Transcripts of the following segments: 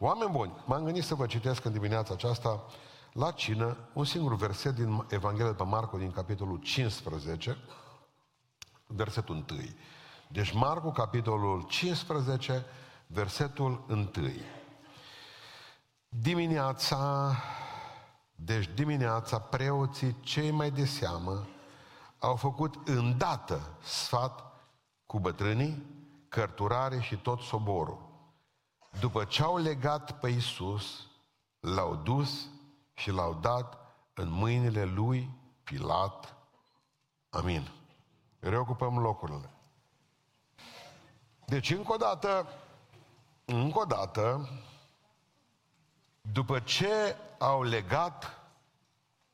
Oameni buni, m-am gândit să vă citesc în dimineața aceasta la cină un singur verset din Evanghelia pe Marco din capitolul 15, versetul 1. Deci Marcu, capitolul 15, versetul 1. Dimineața, deci dimineața, preoții cei mai de seamă au făcut îndată sfat cu bătrânii, cărturare și tot soborul. După ce au legat pe Iisus, l-au dus și l-au dat în mâinile lui Pilat. Amin. Reocupăm locurile. Deci, încă o dată, încă o dată, după ce au legat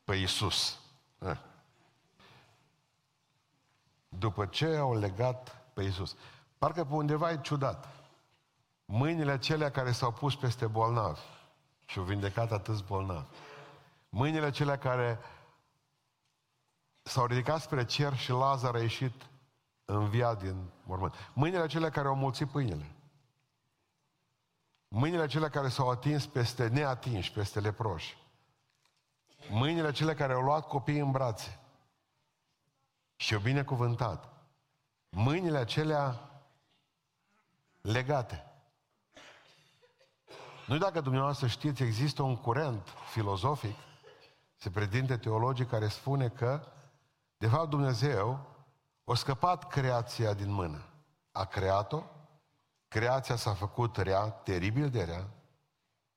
pe Iisus, eh, după ce au legat pe Iisus, parcă pe undeva e ciudat. Mâinile acelea care s-au pus peste bolnavi și au vindecat atâți bolnavi. Mâinile acelea care s-au ridicat spre cer și Lazar a ieșit înviat din mormânt. Mâinile acelea care au mulțit pâinile. Mâinile acelea care s-au atins peste neatinși, peste leproși. Mâinile acelea care au luat copiii în brațe și au binecuvântat. Mâinile acelea legate. Nu dacă dumneavoastră știți, există un curent filozofic, se predinte teologic, care spune că, de fapt, Dumnezeu a scăpat creația din mână. A creat-o, creația s-a făcut rea, teribil de rea,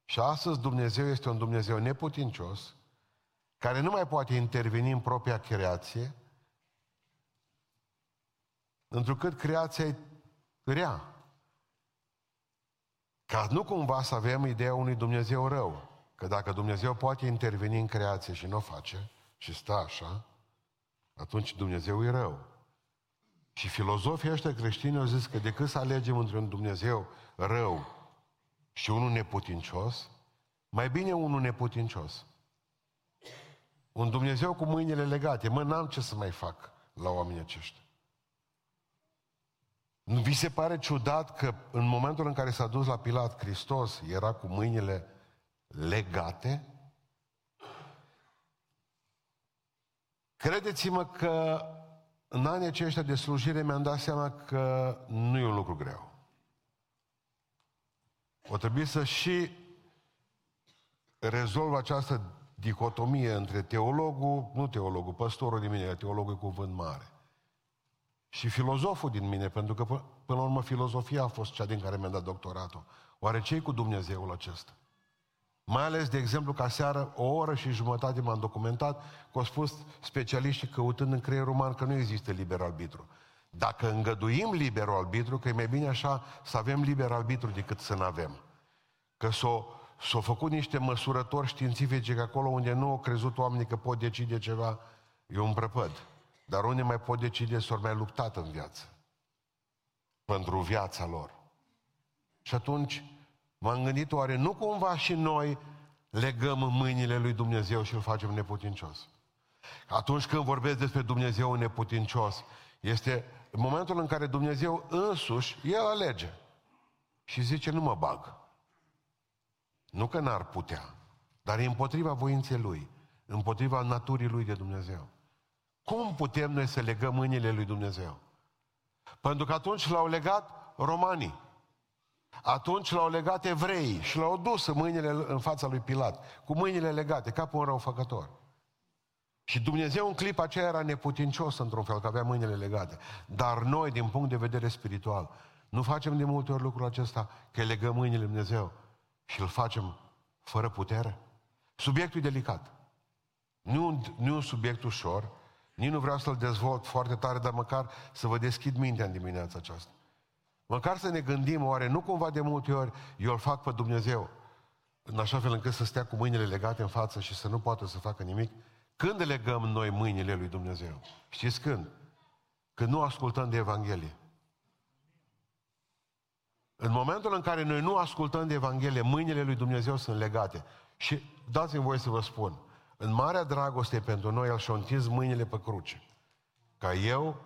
și astăzi Dumnezeu este un Dumnezeu neputincios, care nu mai poate interveni în propria creație, întrucât creația e rea. Ca nu cumva să avem ideea unui Dumnezeu rău. Că dacă Dumnezeu poate interveni în creație și nu o face, și stă așa, atunci Dumnezeu e rău. Și filozofii ăștia creștini au zis că decât să alegem între un Dumnezeu rău și unul neputincios, mai bine unul neputincios. Un Dumnezeu cu mâinile legate. Mă, n-am ce să mai fac la oamenii aceștia. Nu vi se pare ciudat că în momentul în care s-a dus la Pilat, Hristos era cu mâinile legate? Credeți-mă că în anii aceștia de slujire mi-am dat seama că nu e un lucru greu. O trebuie să și rezolv această dicotomie între teologul, nu teologul, păstorul din mine, teologul e cuvânt mare. Și filozoful din mine, pentru că până la urmă filozofia a fost cea din care mi-am dat doctoratul. Oare ce cu Dumnezeul acesta? Mai ales, de exemplu, ca seară, o oră și jumătate m-am documentat, că au spus specialiștii căutând în creierul uman că nu există liber arbitru. Dacă îngăduim liberul arbitru, că e mai bine așa să avem liber arbitru decât să nu avem. Că s-o, s-o făcut niște măsurători științifice că acolo unde nu au crezut oamenii că pot decide ceva, e un prăpăd. Dar unde mai pot decide, s-au mai luptat în viață. Pentru viața lor. Și atunci, M-am gândit oare nu cumva și noi legăm mâinile lui Dumnezeu și îl facem neputincios. Atunci când vorbesc despre Dumnezeu neputincios, este în momentul în care Dumnezeu însuși, El alege. Și zice, nu mă bag. Nu că n-ar putea, dar e împotriva voinței Lui, împotriva naturii Lui de Dumnezeu. Cum putem noi să legăm mâinile Lui Dumnezeu? Pentru că atunci l-au legat romanii. Atunci l-au legat evrei și l-au dus în mâinile în fața lui Pilat, cu mâinile legate, ca pe un răufăcător. Și Dumnezeu în clipa aceea era neputincios într-un fel, că avea mâinile legate. Dar noi, din punct de vedere spiritual, nu facem de multe ori lucrul acesta, că legăm mâinile lui Dumnezeu și îl facem fără putere. Subiectul e delicat. Nu, nu un subiect ușor, nici nu vreau să-l dezvolt foarte tare, dar măcar să vă deschid mintea în dimineața aceasta. Măcar să ne gândim, oare nu cumva de multe ori eu îl fac pe Dumnezeu în așa fel încât să stea cu mâinile legate în față și să nu poată să facă nimic? Când legăm noi mâinile lui Dumnezeu? Știți când? Când nu ascultăm de Evanghelie. În momentul în care noi nu ascultăm de Evanghelie, mâinile lui Dumnezeu sunt legate. Și dați-mi voie să vă spun, în marea dragoste pentru noi, El și-a întins mâinile pe cruce. Ca eu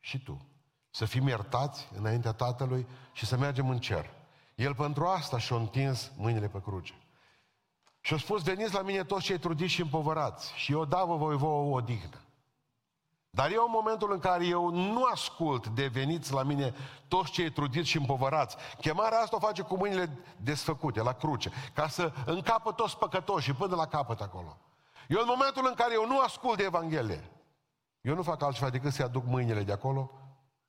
și tu să fim iertați înaintea Tatălui și să mergem în cer. El pentru asta și-a întins mâinile pe cruce. Și a spus, veniți la mine toți cei trudiți și împovărați și eu da vă voi vouă o odihnă. Dar eu în momentul în care eu nu ascult de veniți la mine toți cei trudiți și împovărați, chemarea asta o face cu mâinile desfăcute, la cruce, ca să încapă toți păcătoși până la capăt acolo. Eu în momentul în care eu nu ascult de Evanghelie, eu nu fac altceva decât să-i aduc mâinile de acolo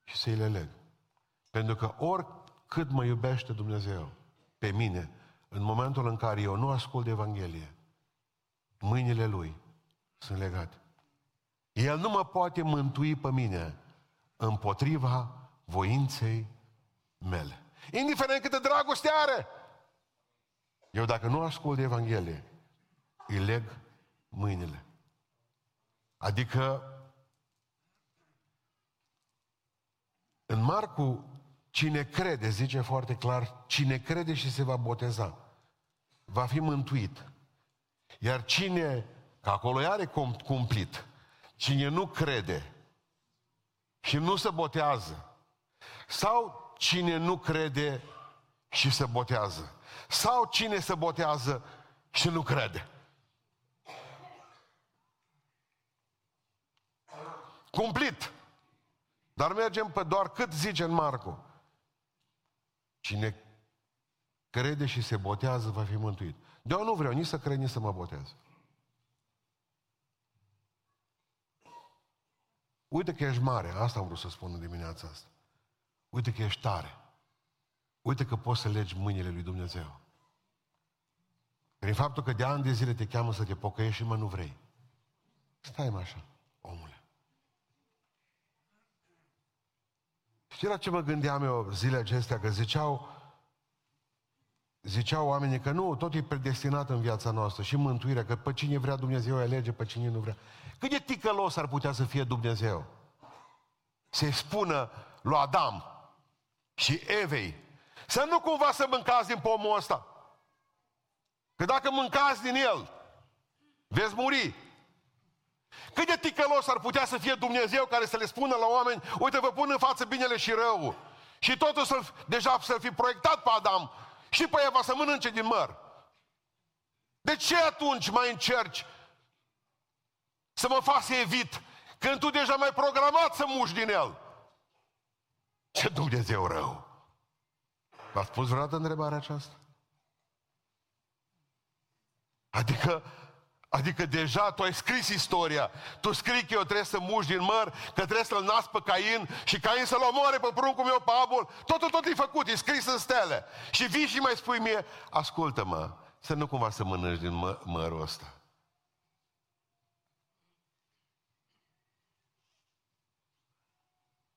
și să-i le leg. Pentru că oricât mă iubește Dumnezeu pe mine, în momentul în care eu nu ascult de Evanghelie, mâinile Lui sunt legate. El nu mă poate mântui pe mine împotriva voinței mele. Indiferent câtă dragoste are. Eu dacă nu ascult de Evanghelie, îi leg mâinile. Adică în Marcu, cine crede, zice foarte clar, cine crede și se va boteza, va fi mântuit. Iar cine, că acolo are cumplit, Cine nu crede și nu se botează, sau cine nu crede și se botează, sau cine se botează și nu crede. Cumplit. Dar mergem pe doar cât zice în Marcu. Cine crede și se botează va fi mântuit. De eu nu vreau nici să cred, nici să mă botez. Uite că ești mare, asta am vrut să spun în dimineața asta. Uite că ești tare. Uite că poți să legi mâinile lui Dumnezeu. Prin faptul că de ani de zile te cheamă să te pocăiești și mă nu vrei. Stai mă așa, omule. Știi la ce mă gândeam eu zile acestea? Că ziceau, ziceau oamenii că nu, tot e predestinat în viața noastră și mântuirea, că pe cine vrea Dumnezeu alege, pe cine nu vrea. Cât de ticălos ar putea să fie Dumnezeu? Se spună lui Adam și Evei să nu cumva să mâncați din pomul ăsta. Că dacă mâncați din el, veți muri. Cât de ticălos ar putea să fie Dumnezeu care să le spună la oameni, uite, vă pun în față binele și rău. Și totul să deja să fi proiectat pe Adam și pe Eva să mănânce din măr. De ce atunci mai încerci să mă fac să evit, când tu deja mai programat să muși din el. Ce Dumnezeu rău! V-ați pus vreodată întrebarea aceasta? Adică, adică deja tu ai scris istoria. Tu scrii că eu trebuie să muși din măr, că trebuie să-l nasc pe Cain și Cain să-l omoare pe pruncul meu pe Abul. Totul, tot e făcut, e scris în stele. Și vii și mai spui mie, ascultă-mă, să nu cumva să mănânci din mă, mărul ăsta.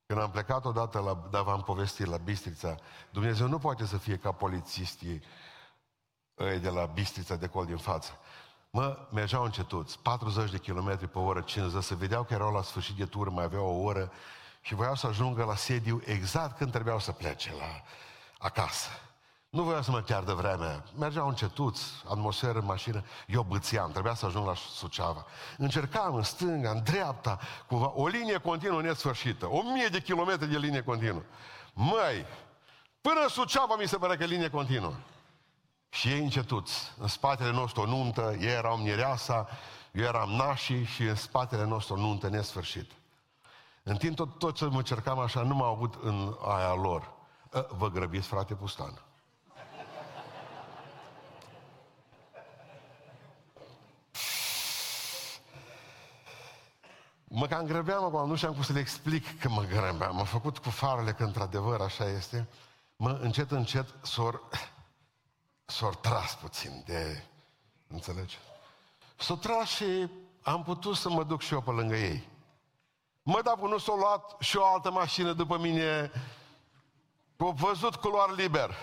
Când am plecat odată la, dar v-am povestit, la Bistrița, Dumnezeu nu poate să fie ca polițistii ăia de la Bistrița de col din față. Mă, mergeau încetuți, 40 de km pe oră, 50, să vedeau că erau la sfârșit de tură, mai aveau o oră și voiau să ajungă la sediu exact când trebuiau să plece la acasă. Nu voiau să mă piardă vremea. Mergeau încetuți, atmosferă în mașină. Eu bățeam, trebuia să ajung la Suceava. Încercam în stânga, în dreapta, cumva, o linie continuă nesfârșită. O mie de kilometri de linie continuă. Măi, până în Suceava mi se pare că linie continuă. Și ei încetuți. În spatele nostru o nuntă, ei erau mireasa, eu eram nașii și în spatele nostru o nuntă nesfârșit. În timp tot, tot ce mă cercam așa, nu m-au avut în aia lor. Ă, vă grăbiți, frate Pustan. Mă cam grăbeam acum, nu știam cum să le explic că mă grăbeam. M-am făcut cu farele că într-adevăr așa este. Mă, încet, încet, s-or, s-or tras puțin de... Înțelegi? S-o tras și am putut să mă duc și eu pe lângă ei. Mă, dar nu s-a luat și o altă mașină după mine, cu văzut culoar liber.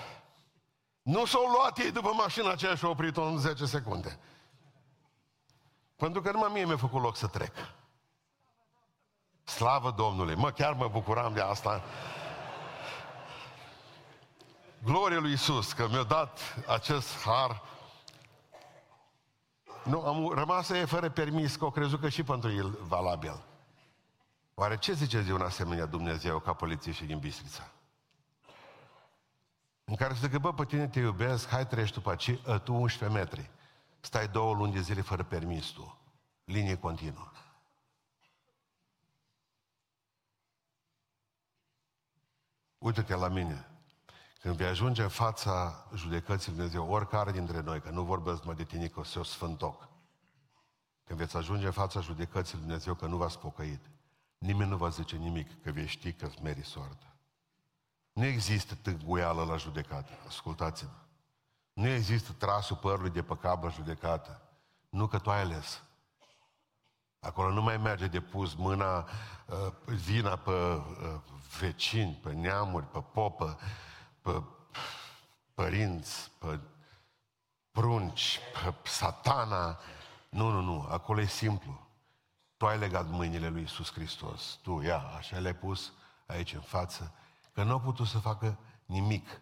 Nu s-au luat ei după mașina aceea și au oprit-o în 10 secunde. Pentru că numai mie mi-a făcut loc să trec. Slavă Domnului! Mă, chiar mă bucuram de asta. Glorie lui Isus că mi-a dat acest har. Nu, am rămas e fără permis, că o crezut că și pentru el valabil. Oare ce ziceți de un asemenea Dumnezeu ca poliție și din Bistrița? în care să zică, bă, pe tine te iubesc, hai treci tu pe aici, ă, tu 11 metri. Stai două luni de zile fără permis tu. Linie continuă. Uită-te la mine. Când vei ajunge în fața judecății Dumnezeu, oricare dintre noi, că nu vorbesc mai de tine că o sfântoc, când veți ajunge în fața judecății Dumnezeu că nu v-ați pocăit, nimeni nu va zice nimic, că vei ști că îți meri soartă. Nu există tâguială la judecată, ascultați-mă. Nu există trasul părului de pe cap la judecată. Nu că tu ai ales. Acolo nu mai merge de pus mâna, uh, vina pe uh, vecini, pe neamuri, pe popă, pe părinți, pe prunci, pe satana. Nu, nu, nu. Acolo e simplu. Tu ai legat mâinile lui Iisus Hristos. Tu, ia, așa le-ai pus aici în față, că nu au putut să facă nimic.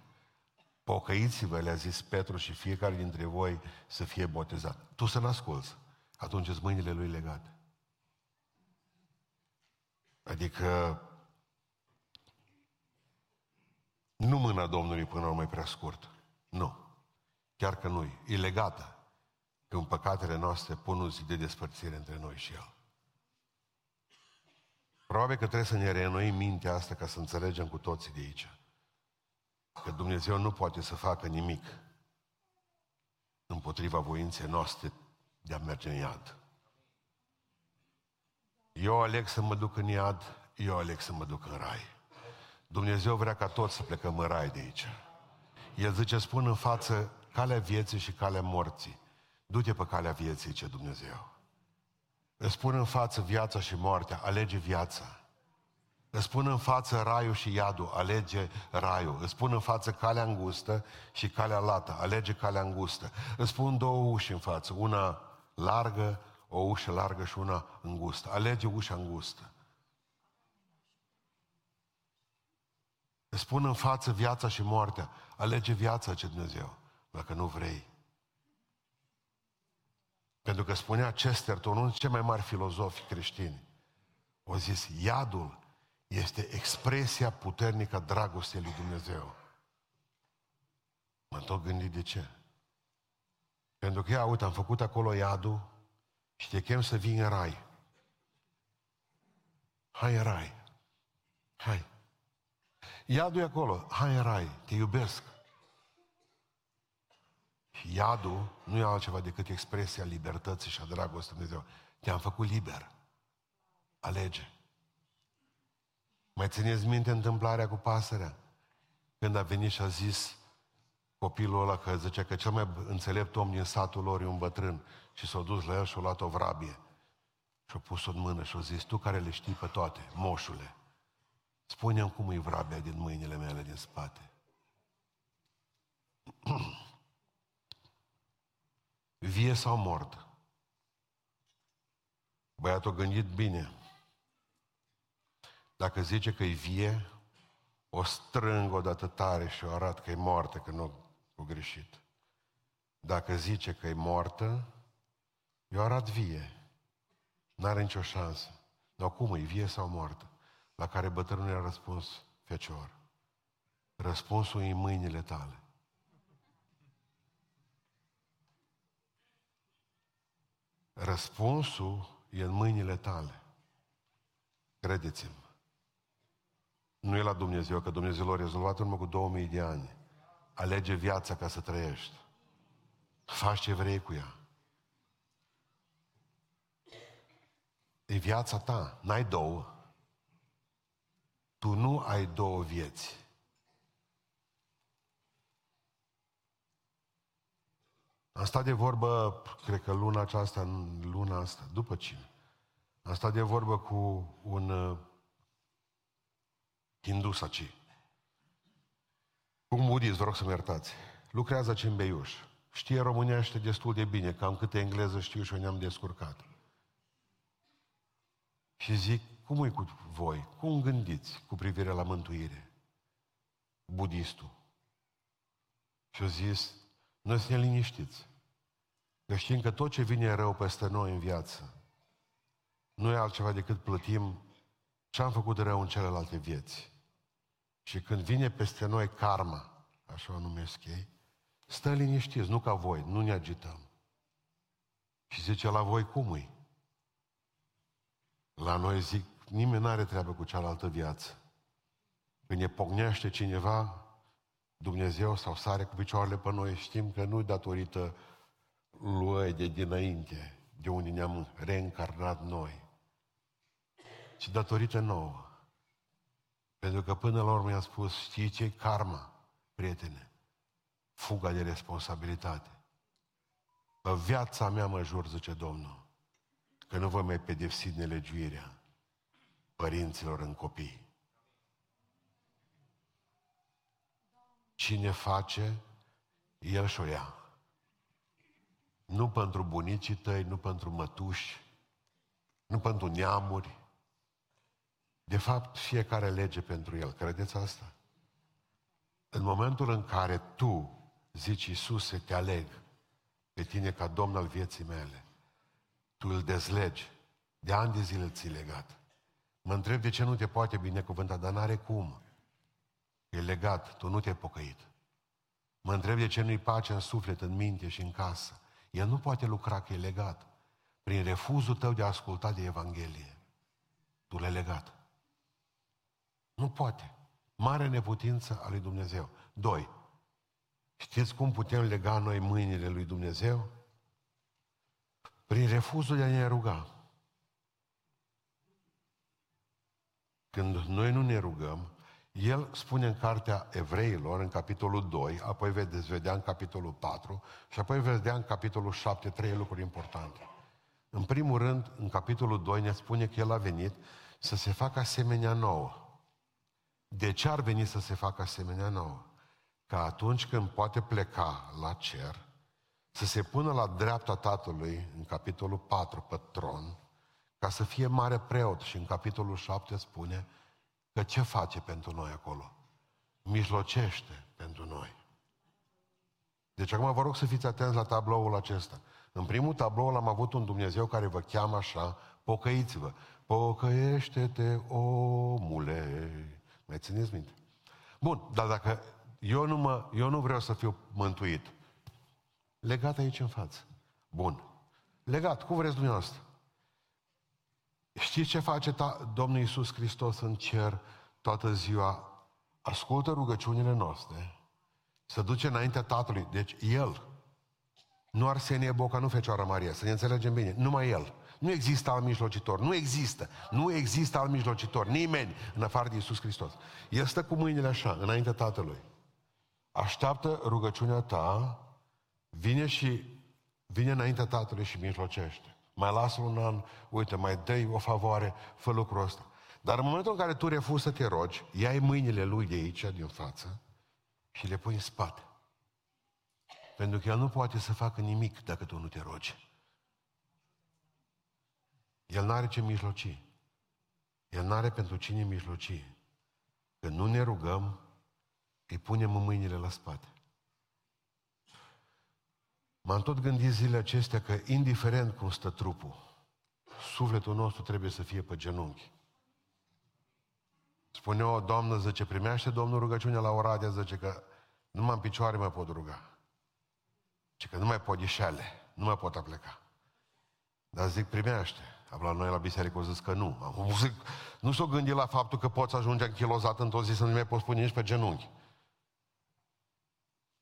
Pocăiți-vă, le-a zis Petru și fiecare dintre voi să fie botezat. Tu să-l asculți. Atunci îți mâinile lui legate. Adică nu mâna Domnului până la mai prea scurt. Nu. Chiar că nu e legată. Când păcatele noastre pun un zi de despărțire între noi și El. Probabil că trebuie să ne reînnoim mintea asta ca să înțelegem cu toții de aici. Că Dumnezeu nu poate să facă nimic împotriva voinței noastre de a merge în iad. Eu aleg să mă duc în iad, eu aleg să mă duc în rai. Dumnezeu vrea ca toți să plecăm în rai de aici. El zice, spun în față calea vieții și calea morții. Du-te pe calea vieții, ce Dumnezeu. Îți spun în față viața și moartea, alege viața. Îți spun în față raiul și iadul, alege raiul. Îți spun în față calea îngustă și calea lată, alege calea îngustă. Îți spun două uși în față, una largă, o ușă largă și una îngustă. Alege ușa îngustă. Îți spun în față viața și moartea, alege viața ce Dumnezeu, dacă nu vrei. Pentru că spunea Chesterton, unul dintre cei mai mari filozofi creștini, o zis, iadul este expresia puternică a dragostei lui Dumnezeu. M-am tot gândit de ce. Pentru că, ia, uite, am făcut acolo iadul și te chem să vii în rai. Hai în rai. Hai. Iadul e acolo. Hai în rai. Te iubesc. Și iadul nu e altceva decât expresia libertății și a dragostei Dumnezeu. Te-am făcut liber. Alege. Mai țineți minte întâmplarea cu pasărea? Când a venit și a zis copilul ăla că zicea că cel mai înțelept om din satul lor e un bătrân și s-a dus la el și a luat o vrabie și a pus-o în mână și a zis, tu care le știi pe toate, moșule, spune-mi cum e vrabia din mâinile mele din spate. vie sau mort. Băiatul a gândit bine. Dacă zice că e vie, o strâng odată tare și o arat că e moartă, că nu a greșit. Dacă zice că e moartă, eu arat vie. N-are nicio șansă. Dar cum e, vie sau moartă? La care bătrânul a răspuns, fecior, răspunsul e în mâinile tale. Răspunsul e în mâinile tale. Credeți-mă. Nu e la Dumnezeu, că Dumnezeu l-a rezolvat în urmă cu 2000 de ani. Alege viața ca să trăiești. Faci ce vrei cu ea. E viața ta, n-ai două. Tu nu ai două vieți. Am stat de vorbă, cred că luna aceasta, în luna asta, după cine? Am stat de vorbă cu un uh, hindus aici. Cu un budist, vă rog să-mi iertați. Lucrează aici în Beiuș. Știe românește destul de bine, cam câte engleză știu și ne-am descurcat. Și zic, cum e cu voi? Cum gândiți cu privire la mântuire? Budistul. Și-a zis, noi să ne liniștiți. Că știm că tot ce vine rău peste noi în viață nu e altceva decât plătim ce am făcut de rău în celelalte vieți. Și când vine peste noi karma, așa o numesc ei, stă liniștiți, nu ca voi, nu ne agităm. Și zice, la voi cum e? La noi zic, nimeni nu are treabă cu cealaltă viață. Când ne pocnește cineva, Dumnezeu sau sare cu picioarele pe noi, știm că nu datorită lui de dinainte, de unde ne-am reîncarnat noi, ci datorită nouă. Pentru că până la urmă i-am spus, știi ce karma, prietene? Fuga de responsabilitate. Pe viața mea mă jur, zice Domnul, că nu vă mai pedepsi nelegiuirea părinților în copii. Cine face, el și-o ia. Nu pentru bunicii tăi, nu pentru mătuși, nu pentru neamuri. De fapt, fiecare lege pentru el. Credeți asta? În momentul în care tu zici, Iisuse, te aleg pe tine ca Domn al vieții mele, tu îl dezlegi. De ani de zile ți legat. Mă întreb de ce nu te poate binecuvânta, dar n-are cum. E legat, tu nu te-ai pocăit. Mă întreb de ce nu-i pace în suflet, în minte și în casă. El nu poate lucra că e legat. Prin refuzul tău de a asculta de Evanghelie. Tu le legat. Nu poate. Mare neputință a lui Dumnezeu. Doi. Știți cum putem lega noi mâinile lui Dumnezeu? Prin refuzul de a ne ruga. Când noi nu ne rugăm, el spune în cartea evreilor, în capitolul 2, apoi veți vedea în capitolul 4 și apoi veți vedea în capitolul 7 trei lucruri importante. În primul rând, în capitolul 2 ne spune că el a venit să se facă asemenea nouă. De ce ar veni să se facă asemenea nouă? Ca atunci când poate pleca la cer, să se pună la dreapta Tatălui, în capitolul 4, pe tron, ca să fie mare preot. Și în capitolul 7 spune că ce face pentru noi acolo? Mijlocește pentru noi. Deci acum vă rog să fiți atenți la tabloul acesta. În primul tablou am avut un Dumnezeu care vă cheamă așa, pocăiți-vă. Pocăiește-te, omule. Mai țineți minte? Bun, dar dacă eu nu, mă, eu nu vreau să fiu mântuit, legat aici în față. Bun. Legat, cum vreți dumneavoastră? Știți ce face ta, Domnul Iisus Hristos în cer toată ziua? Ascultă rugăciunile noastre, să duce înaintea Tatălui. Deci El, nu Arsenie Boca, nu Fecioara Maria, să ne înțelegem bine, numai El. Nu există alt mijlocitor, nu există. Nu există alt mijlocitor, nimeni în afară de Iisus Hristos. El stă cu mâinile așa, înaintea Tatălui. Așteaptă rugăciunea ta, vine și vine înaintea Tatălui și mijlocește. Mai lasă un an, uite, mai dă o favoare, fă lucrul ăsta. Dar în momentul în care tu refuzi să te rogi, iai mâinile lui de aici, din față, și le pui în spate. Pentru că el nu poate să facă nimic dacă tu nu te rogi. El n-are ce mijloci. El n-are pentru cine mijloci. Când nu ne rugăm, îi punem în mâinile la spate. M-am tot gândit zilele acestea că, indiferent cum stă trupul, sufletul nostru trebuie să fie pe genunchi. Spune o doamnă, zice, primește Domnul rugăciunea la Oradea, zice că numai în picioare mă pot ruga. Zice că nu mai pot ieșeale, nu mai pot apleca. Dar zic, primește. La noi la biserică au zis că nu. Am zic, nu s-o gândi la faptul că poți ajunge închilozat într-o zi să nu mai poți pune nici pe genunchi.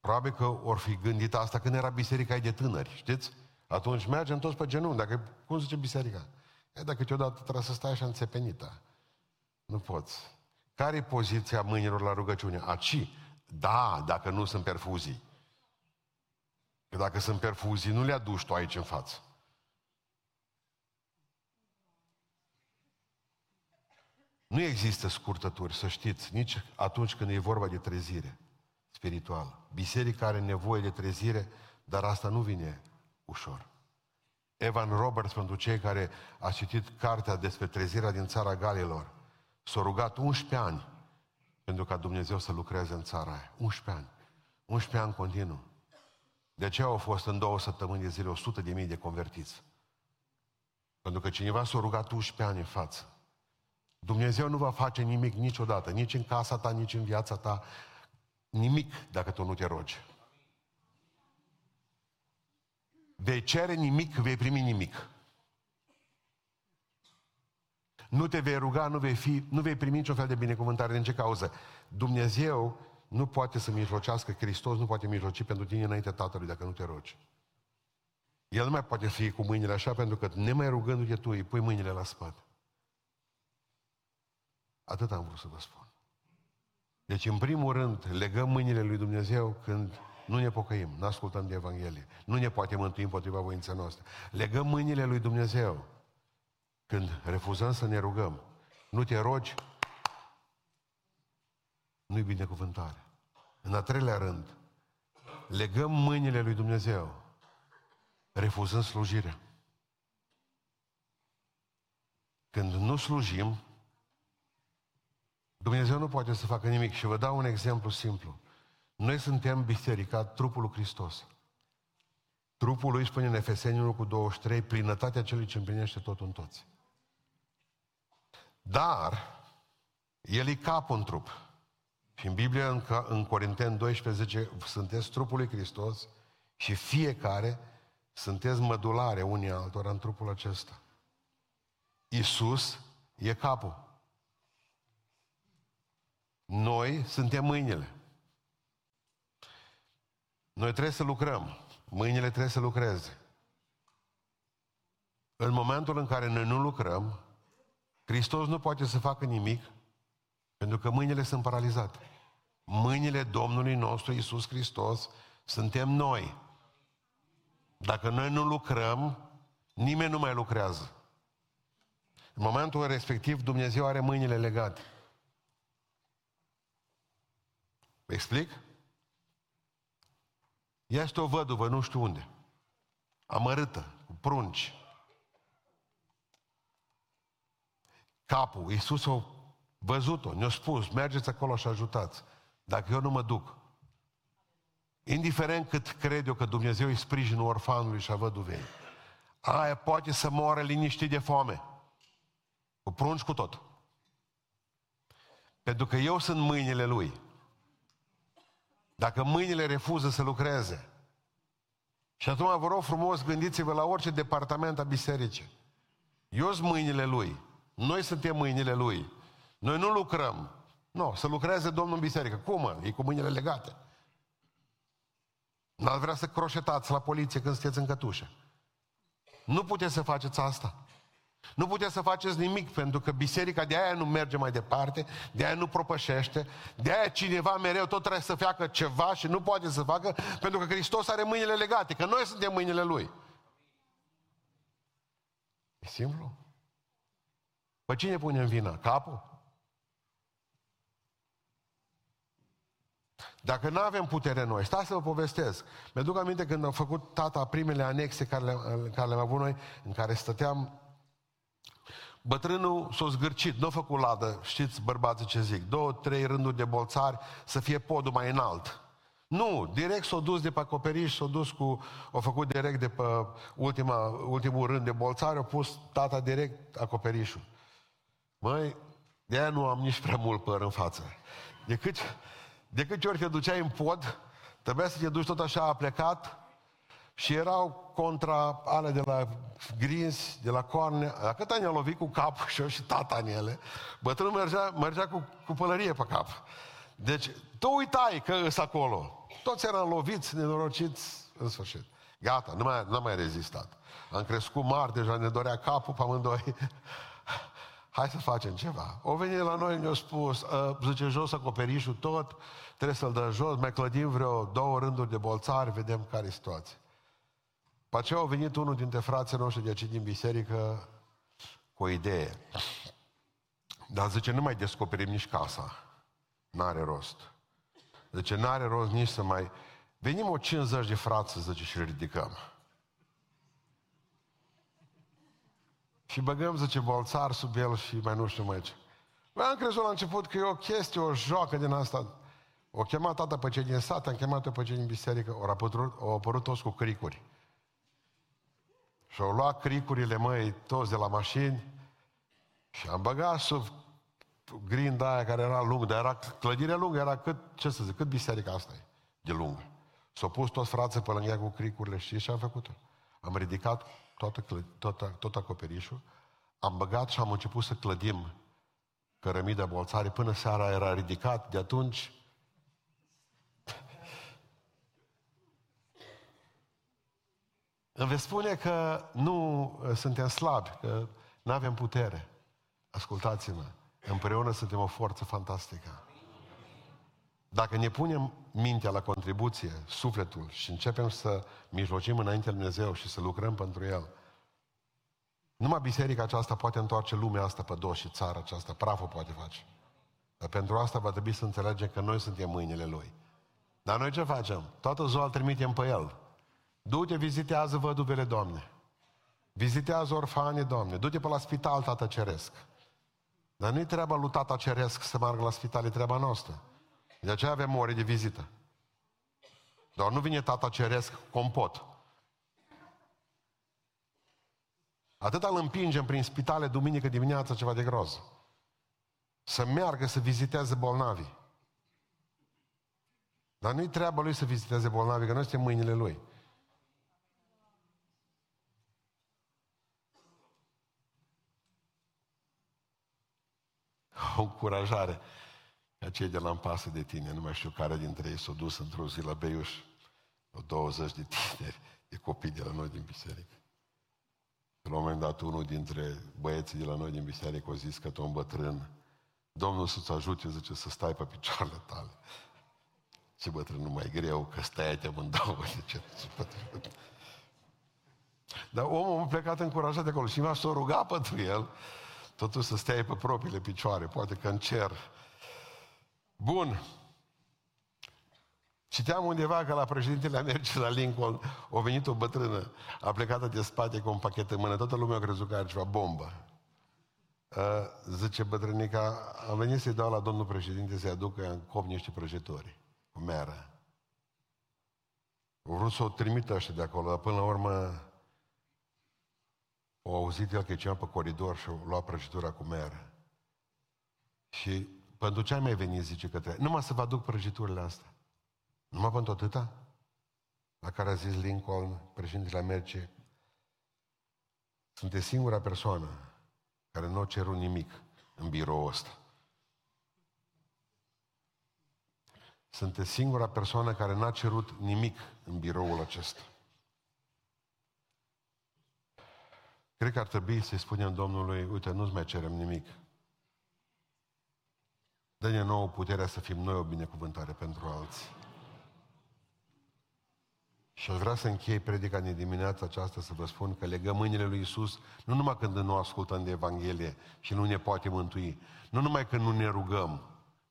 Probabil că or fi gândit asta când era biserica de tânări, știți? Atunci mergem toți pe genunchi. Dacă, cum zice biserica? E, dacă câteodată trebuie să stai așa înțepenită. Nu poți. Care e poziția mâinilor la rugăciune? Aci? Da, dacă nu sunt perfuzii. Că dacă sunt perfuzii, nu le aduci tu aici în față. Nu există scurtături, să știți, nici atunci când e vorba de trezire spirituală. Biserica are nevoie de trezire, dar asta nu vine ușor. Evan Roberts, pentru cei care a citit cartea despre trezirea din țara Galilor, s-a rugat 11 ani pentru ca Dumnezeu să lucreze în țara aia. 11 ani. 11 ani continuu. De ce au fost în două săptămâni de zile 100 de mii de convertiți? Pentru că cineva s-a rugat 11 ani în față. Dumnezeu nu va face nimic niciodată, nici în casa ta, nici în viața ta, nimic dacă tu nu te rogi. Vei cere nimic, vei primi nimic. Nu te vei ruga, nu vei, fi, nu vei primi niciun fel de binecuvântare. Din ce cauză? Dumnezeu nu poate să mijlocească, Hristos nu poate mijloci pentru tine înainte Tatălui dacă nu te rogi. El nu mai poate fi cu mâinile așa pentru că nemai rugându-te tu îi pui mâinile la spate. Atât am vrut să vă spun. Deci, în primul rând, legăm mâinile lui Dumnezeu când nu ne pocăim, nu ascultăm de Evanghelie. Nu ne poate mântui împotriva voinței noastre. Legăm mâinile lui Dumnezeu când refuzăm să ne rugăm. Nu te rogi, nu-i binecuvântare. În a treilea rând, legăm mâinile lui Dumnezeu, refuzând slujirea. Când nu slujim, Dumnezeu nu poate să facă nimic. Și vă dau un exemplu simplu. Noi suntem biserica, trupul lui Hristos. Trupul lui, spune în Efeseni 1 cu 23, plinătatea celui ce împlinește tot în toți. Dar, el e capul în trup. Și în Biblie, în, în Corinteni 12, sunteți trupul lui Hristos și fiecare sunteți mădulare unii altora în trupul acesta. Isus e capul. Noi suntem mâinile. Noi trebuie să lucrăm. Mâinile trebuie să lucreze. În momentul în care noi nu lucrăm, Hristos nu poate să facă nimic pentru că mâinile sunt paralizate. Mâinile Domnului nostru Isus Hristos suntem noi. Dacă noi nu lucrăm, nimeni nu mai lucrează. În momentul respectiv, Dumnezeu are mâinile legate. Vă explic? Este o văduvă, nu știu unde. Amărâtă, cu prunci. Capul, Iisus a văzut-o, ne-a spus, mergeți acolo și ajutați. Dacă eu nu mă duc, indiferent cât cred eu că Dumnezeu îi sprijinul orfanului și a văduvei, aia poate să moară liniștit de foame. Cu prunci cu tot. Pentru că eu sunt mâinile lui. Dacă mâinile refuză să lucreze, și atunci vă rog frumos, gândiți-vă la orice departament a bisericii. Eu sunt mâinile lui. Noi suntem mâinile lui. Noi nu lucrăm. Nu, să lucreze Domnul în biserică. Cum? E cu mâinile legate. N-ar vrea să croșetați la poliție când sunteți în cătușă. Nu puteți să faceți asta. Nu puteți să faceți nimic, pentru că biserica de aia nu merge mai departe, de aia nu propășește, de aia cineva mereu tot trebuie să facă ceva și nu poate să facă, pentru că Hristos are mâinile legate, că noi suntem mâinile Lui. E simplu. Pe cine pune în vină? Capul? Dacă nu avem putere noi, stați să vă povestesc. Mi-aduc aminte când am făcut tata primele anexe care le, care le-am avut noi, în care stăteam Bătrânul s-a zgârcit, nu a făcut ladă, știți bărbații ce zic, două, trei rânduri de bolțari să fie podul mai înalt. Nu, direct s-a dus de pe acoperiș, s-a dus cu, a făcut direct de pe ultima, ultimul rând de bolțari, a pus tata direct acoperișul. Măi, de aia nu am nici prea mult păr în față. De cât, de câte ori te duceai în pod, trebuia să te duci tot așa a plecat și erau contra ale de la Grins, de la Coarne. La cât ani a lovit cu capul și eu și tata în ele, bătrânul mergea, mergea cu, cu pălărie pe cap. Deci, tu uitai că îs acolo. Toți eram loviți, nenorociți, în sfârșit. Gata, nu mai, nu mai rezistat. Am crescut mari, deja ne dorea capul pe amândoi. Hai să facem ceva. O venit la noi, ne-a spus, ă, zice, jos acoperișul tot, trebuie să-l dăm jos, mai clădim vreo două rânduri de bolțari, vedem care e situația. După aceea a venit unul dintre frații noștri de aici din biserică cu o idee. Dar zice, nu mai descoperim nici casa. N-are rost. Zice, n-are rost nici să mai... Venim o 50 de frați, zice, și ridicăm. Și băgăm, zice, bolțar sub el și mai nu știu mai ce. Bă, am crezut la început că e o chestie, o joacă din asta. O chemat tata pe cei din sat, am chemat pe cei din biserică, au apărut, au apărut toți cu cricuri. Și au luat cricurile, măi, toți de la mașini și am băgat sub grinda aia care era lungă, dar era clădirea lungă, era cât, ce să zic, cât biserica asta e, de lungă. S-au pus toți frații pe lângă ea cu cricurile, știi ce am făcut? Am ridicat toată, tot, tot acoperișul, am băgat și am început să clădim cărămida bolțare, până seara era ridicat, de atunci Îmi veți spune că nu uh, suntem slabi, că nu avem putere. Ascultați-mă, împreună suntem o forță fantastică. Dacă ne punem mintea la contribuție, sufletul și începem să mijlocim înainte Lui Dumnezeu și să lucrăm pentru El, numai biserica aceasta poate întoarce lumea asta pe dos și țara aceasta, praful poate face. Dar pentru asta va trebui să înțelegem că noi suntem mâinile Lui. Dar noi ce facem? Toată ziua îl trimitem pe El. Du-te, vizitează văduvele, Doamne. Vizitează orfanii, Doamne. Du-te pe la spital, Tată Ceresc. Dar nu-i treaba lui Tata Ceresc să meargă la spital, e treaba noastră. De aceea avem ore de vizită. Doar nu vine Tata Ceresc compot. Atâta îl împingem prin spitale duminică dimineața ceva de groz. Să meargă să viziteze bolnavii. Dar nu-i treaba lui să viziteze bolnavii, că noi suntem mâinile lui. O încurajare ca cei de la pasă de tine, nu mai știu care dintre ei s-au dus într-o zi la Beiuș, o 20 de tineri, de copii de la noi din biserică. La un moment dat, unul dintre băieții de la noi din biserică a zis că un bătrân, Domnul să-ți ajute, zice, să stai pe picioarele tale. Ce bătrân, nu mai greu, că stai te amândouă, zice. Dar omul a plecat încurajat de acolo și mi-a s-a rugat pentru el totuși să stai pe propriile picioare, poate că în cer. Bun. Citeam undeva că la președintele Americii la Lincoln a venit o bătrână, a plecat de spate cu un pachet în mână, toată lumea a crezut că are ceva bombă. Uh, zice bătrânica, am venit să-i dau la domnul președinte să-i aducă în cop niște prăjitori, cu meră. Vreau să o trimită ăștia de acolo, dar până la urmă o auzit el că e ceva pe coridor și o lua prăjitura cu mere. Și pentru ce ai mai venit, zice că trebuie? Numai să vă aduc prăjiturile astea. Numai pentru atâta? La care a zis Lincoln, președintele Americii, sunteți singura persoană care nu a cerut nimic în biroul ăsta. Sunteți singura persoană care n-a cerut nimic în biroul acesta. Cred că ar trebui să-i spunem Domnului, uite, nu-ți mai cerem nimic. Dă-ne nouă puterea să fim noi o binecuvântare pentru alții. Și aș vrea să închei predica din dimineața aceasta să vă spun că legăm mâinile lui Isus nu numai când nu ascultăm de Evanghelie și nu ne poate mântui, nu numai când nu ne rugăm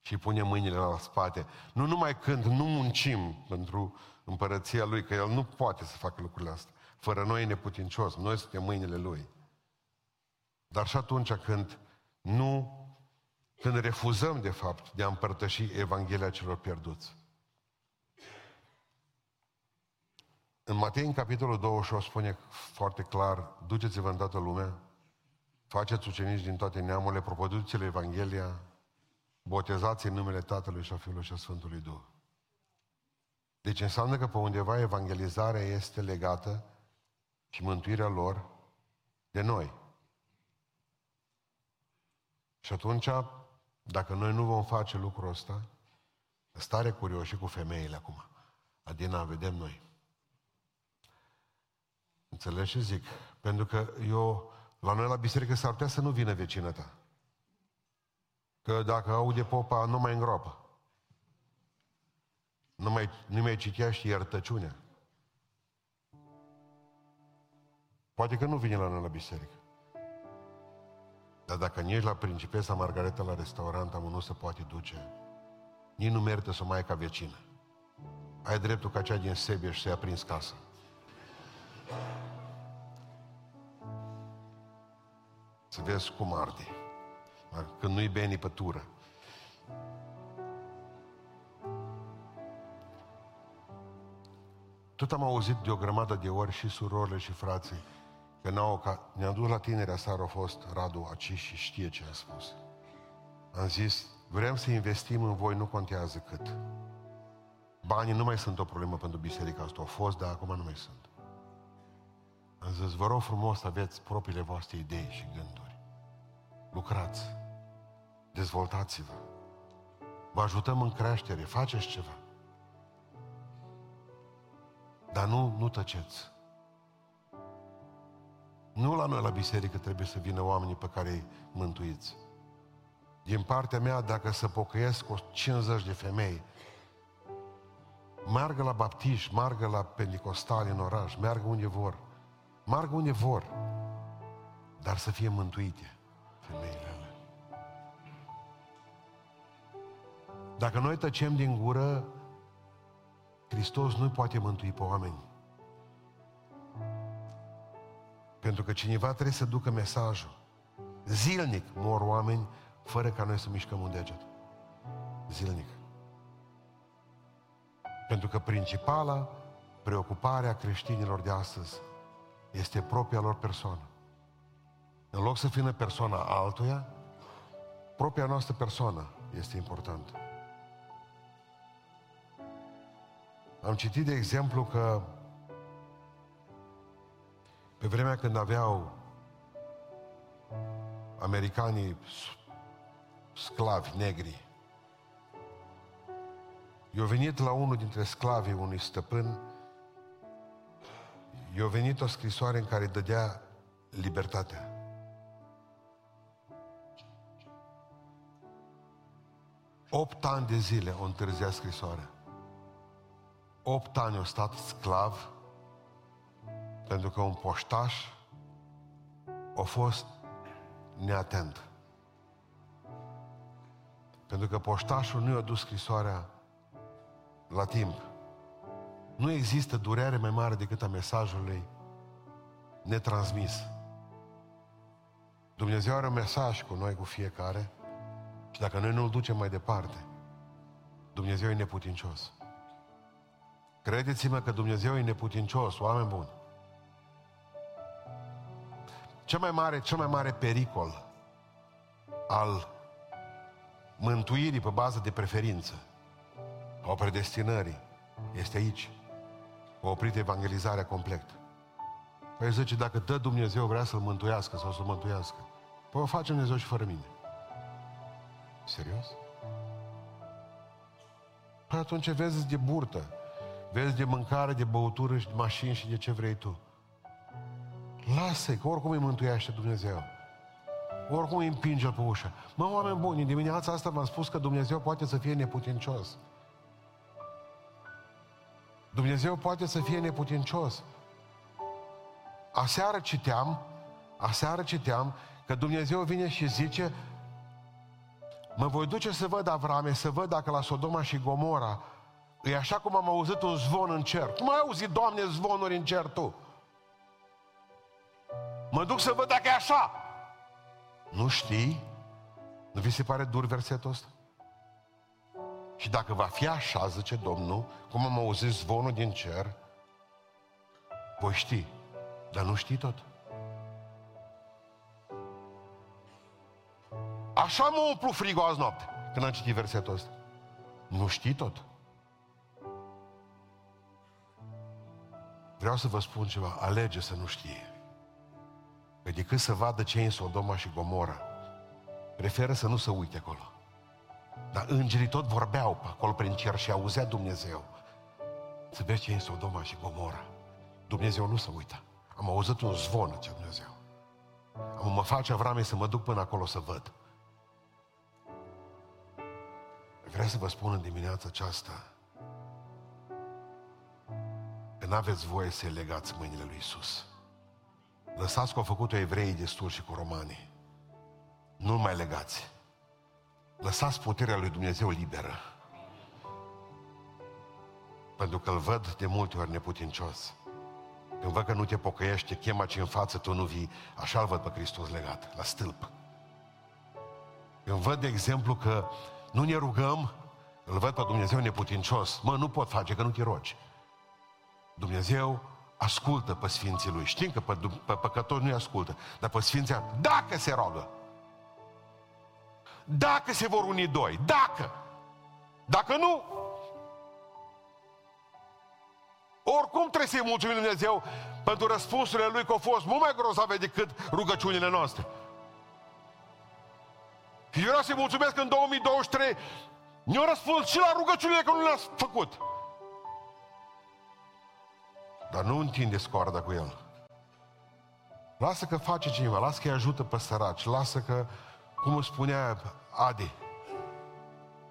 și punem mâinile la spate, nu numai când nu muncim pentru împărăția Lui, că El nu poate să facă lucrurile astea, fără noi e neputincios, noi suntem mâinile Lui. Dar și atunci când nu, când refuzăm de fapt de a împărtăși Evanghelia celor pierduți. În Matei, în capitolul 28, spune foarte clar, duceți-vă în toată lumea, faceți ucenici din toate neamurile, propovăduți-le Evanghelia, botezați în numele Tatălui și a Fiului și a Sfântului Duh. Deci înseamnă că pe undeva evangelizarea este legată și mântuirea lor de noi. Și atunci, dacă noi nu vom face lucrul ăsta, stare curios și cu femeile acum. Adina, vedem noi. Înțelegi ce zic? Pentru că eu, la noi la biserică s-ar putea să nu vină vecină ta. Că dacă aude popa, nu mai îngroapă. Nu mai, nu mai citea și iertăciunea. Poate că nu vine la noi la biserică. Dar dacă ești la Principesa Margareta la restaurant, am nu se poate duce. Nici nu merită să mai ai ca vecină. Ai dreptul ca cea din Sebeș să-i aprins casă. Să vezi cum arde. Când nu-i bine pe tură. Tot am auzit de o grămadă de ori și surorile și frații că n-au, ca, ne-am dus la tinerea seară, a fost Radu aici și știe ce a spus. Am zis, vrem să investim în voi, nu contează cât. Banii nu mai sunt o problemă pentru biserica asta. Au fost, dar acum nu mai sunt. Am zis, vă rog frumos să aveți propriile voastre idei și gânduri. Lucrați. Dezvoltați-vă. Vă ajutăm în creștere. Faceți ceva. Dar nu, nu tăceți. Nu la noi la biserică trebuie să vină oamenii pe care îi mântuiți. Din partea mea, dacă să pocăiesc cu 50 de femei, meargă la baptiști, meargă la pentecostali în oraș, meargă unde vor. Meargă unde vor. Dar să fie mântuite femeile alea. Dacă noi tăcem din gură, Hristos nu poate mântui pe oameni. Pentru că cineva trebuie să ducă mesajul. Zilnic mor oameni fără ca noi să mișcăm un deget. Zilnic. Pentru că principala preocupare a creștinilor de astăzi este propria lor persoană. În loc să fie persoana altuia, propria noastră persoană este importantă. Am citit, de exemplu, că pe vremea când aveau americanii sclavi negri, i-a venit la unul dintre sclavii unui stăpân, i-a venit o scrisoare în care dădea libertatea. Opt ani de zile o întârzia scrisoarea. Opt ani a stat sclav pentru că un poștaș a fost neatent. Pentru că poștașul nu i-a dus scrisoarea la timp. Nu există durere mai mare decât a mesajului netransmis. Dumnezeu are un mesaj cu noi, cu fiecare, și dacă noi nu-l ducem mai departe, Dumnezeu e neputincios. Credeți-mă că Dumnezeu e neputincios, oameni buni. Cel mai mare, cel mai mare pericol al mântuirii pe bază de preferință, a predestinării, este aici. O oprit evangelizarea complet. Păi zice, dacă dă Dumnezeu vrea să-l mântuiască sau să-l mântuiască, păi o face Dumnezeu și fără mine. Serios? Păi atunci vezi de burtă, vezi de mâncare, de băutură și de mașini și de ce vrei tu. Lasă-i, că oricum îi mântuiește Dumnezeu. Oricum îi împinge pe ușă. Mă, oameni buni, în dimineața asta v-am spus că Dumnezeu poate să fie neputincios. Dumnezeu poate să fie neputincios. Aseară citeam, aseară citeam că Dumnezeu vine și zice mă voi duce să văd Avrame, să văd dacă la Sodoma și Gomora e așa cum am auzit un zvon în cer. Cum ai auzit, Doamne, zvonuri în cer tu? Mă duc să văd dacă e așa. Nu știi? Nu vi se pare dur versetul ăsta? Și dacă va fi așa, zice Domnul, cum am auzit zvonul din cer, voi ști, dar nu știi tot. Așa mă umplu frigul azi noapte, când am citit versetul ăsta. Nu știi tot. Vreau să vă spun ceva, alege să nu știe. Că decât să vadă ce e în Sodoma și Gomora, preferă să nu se uite acolo. Dar îngerii tot vorbeau pe acolo prin cer și auzea Dumnezeu. Să vezi ce e în Sodoma și Gomora. Dumnezeu nu se uită. Am auzit un zvon, ce Dumnezeu. Am mă face vrame să mă duc până acolo să văd. Vreau să vă spun în dimineața aceasta că n-aveți voie să legați mâinile lui Isus. Lăsați că au făcut-o evreii destul și cu romanii. Nu mai legați. Lăsați puterea lui Dumnezeu liberă. Pentru că îl văd de multe ori neputincios. Când văd că nu te pocăiești, te chema ce în față, tu nu vii, așa îl văd pe Hristos legat, la stâlp. Când văd, de exemplu, că nu ne rugăm, îl văd pe Dumnezeu neputincios. Mă, nu pot face, că nu te rogi. Dumnezeu ascultă pe Sfinții Lui. Știm că pe, pe păcători nu-i ascultă, dar pe Sfinții, dacă se roagă, Dacă se vor uni doi. Dacă. Dacă nu, oricum trebuie să-i mulțumim Lui Dumnezeu pentru răspunsurile Lui că au fost mult mai grozave decât rugăciunile noastre. Și eu vreau să-i mulțumesc că în 2023 ne-au răspuns și la rugăciunile că nu le-a făcut. Dar nu întinde scoarda cu el. Lasă că face cineva, lasă că îi ajută pe săraci, lasă că, cum spunea Adi,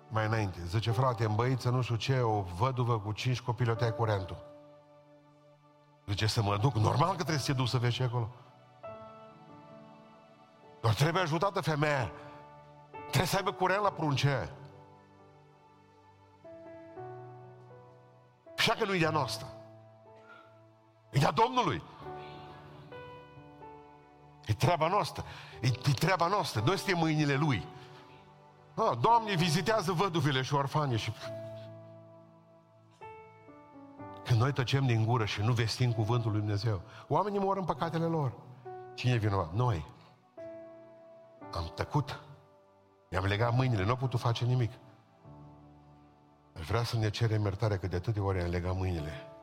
mai înainte, zice, frate, în băiță, nu știu ce, o văduvă cu cinci copii le curentul. Zice, să mă duc, normal că trebuie să te duc să vezi acolo. Doar trebuie ajutată femeia. Trebuie să aibă curent la prunce. Și că nu-i de-a noastră. E de-a Domnului. E treaba noastră. E, e treaba noastră. Noi suntem mâinile Lui. Ah, Doamne, vizitează văduvile și orfanii și... Când noi tăcem din gură și nu vestim cuvântul lui Dumnezeu, oamenii mor în păcatele lor. Cine e vinovat? Noi. Am tăcut. I-am legat mâinile, nu au putut face nimic. Aș vrea să ne cerem iertare că de atâtea ori am legat mâinile.